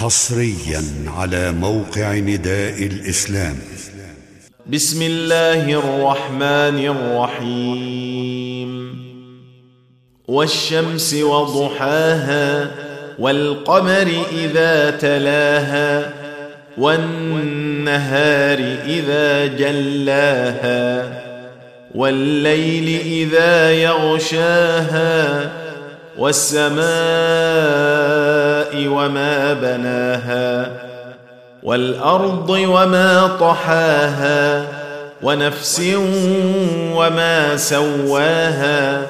حصريا على موقع نداء الإسلام. بسم الله الرحمن الرحيم. والشمس وضحاها والقمر إذا تلاها والنهار إذا جلاها والليل إذا يغشاها والسماء وما بناها والأرض وما طحاها ونفس وما سواها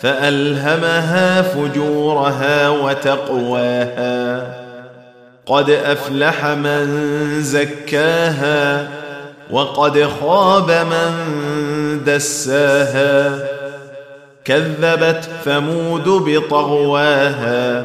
فألهمها فجورها وتقواها. قد أفلح من زكاها وقد خاب من دساها. كذبت ثمود بطغواها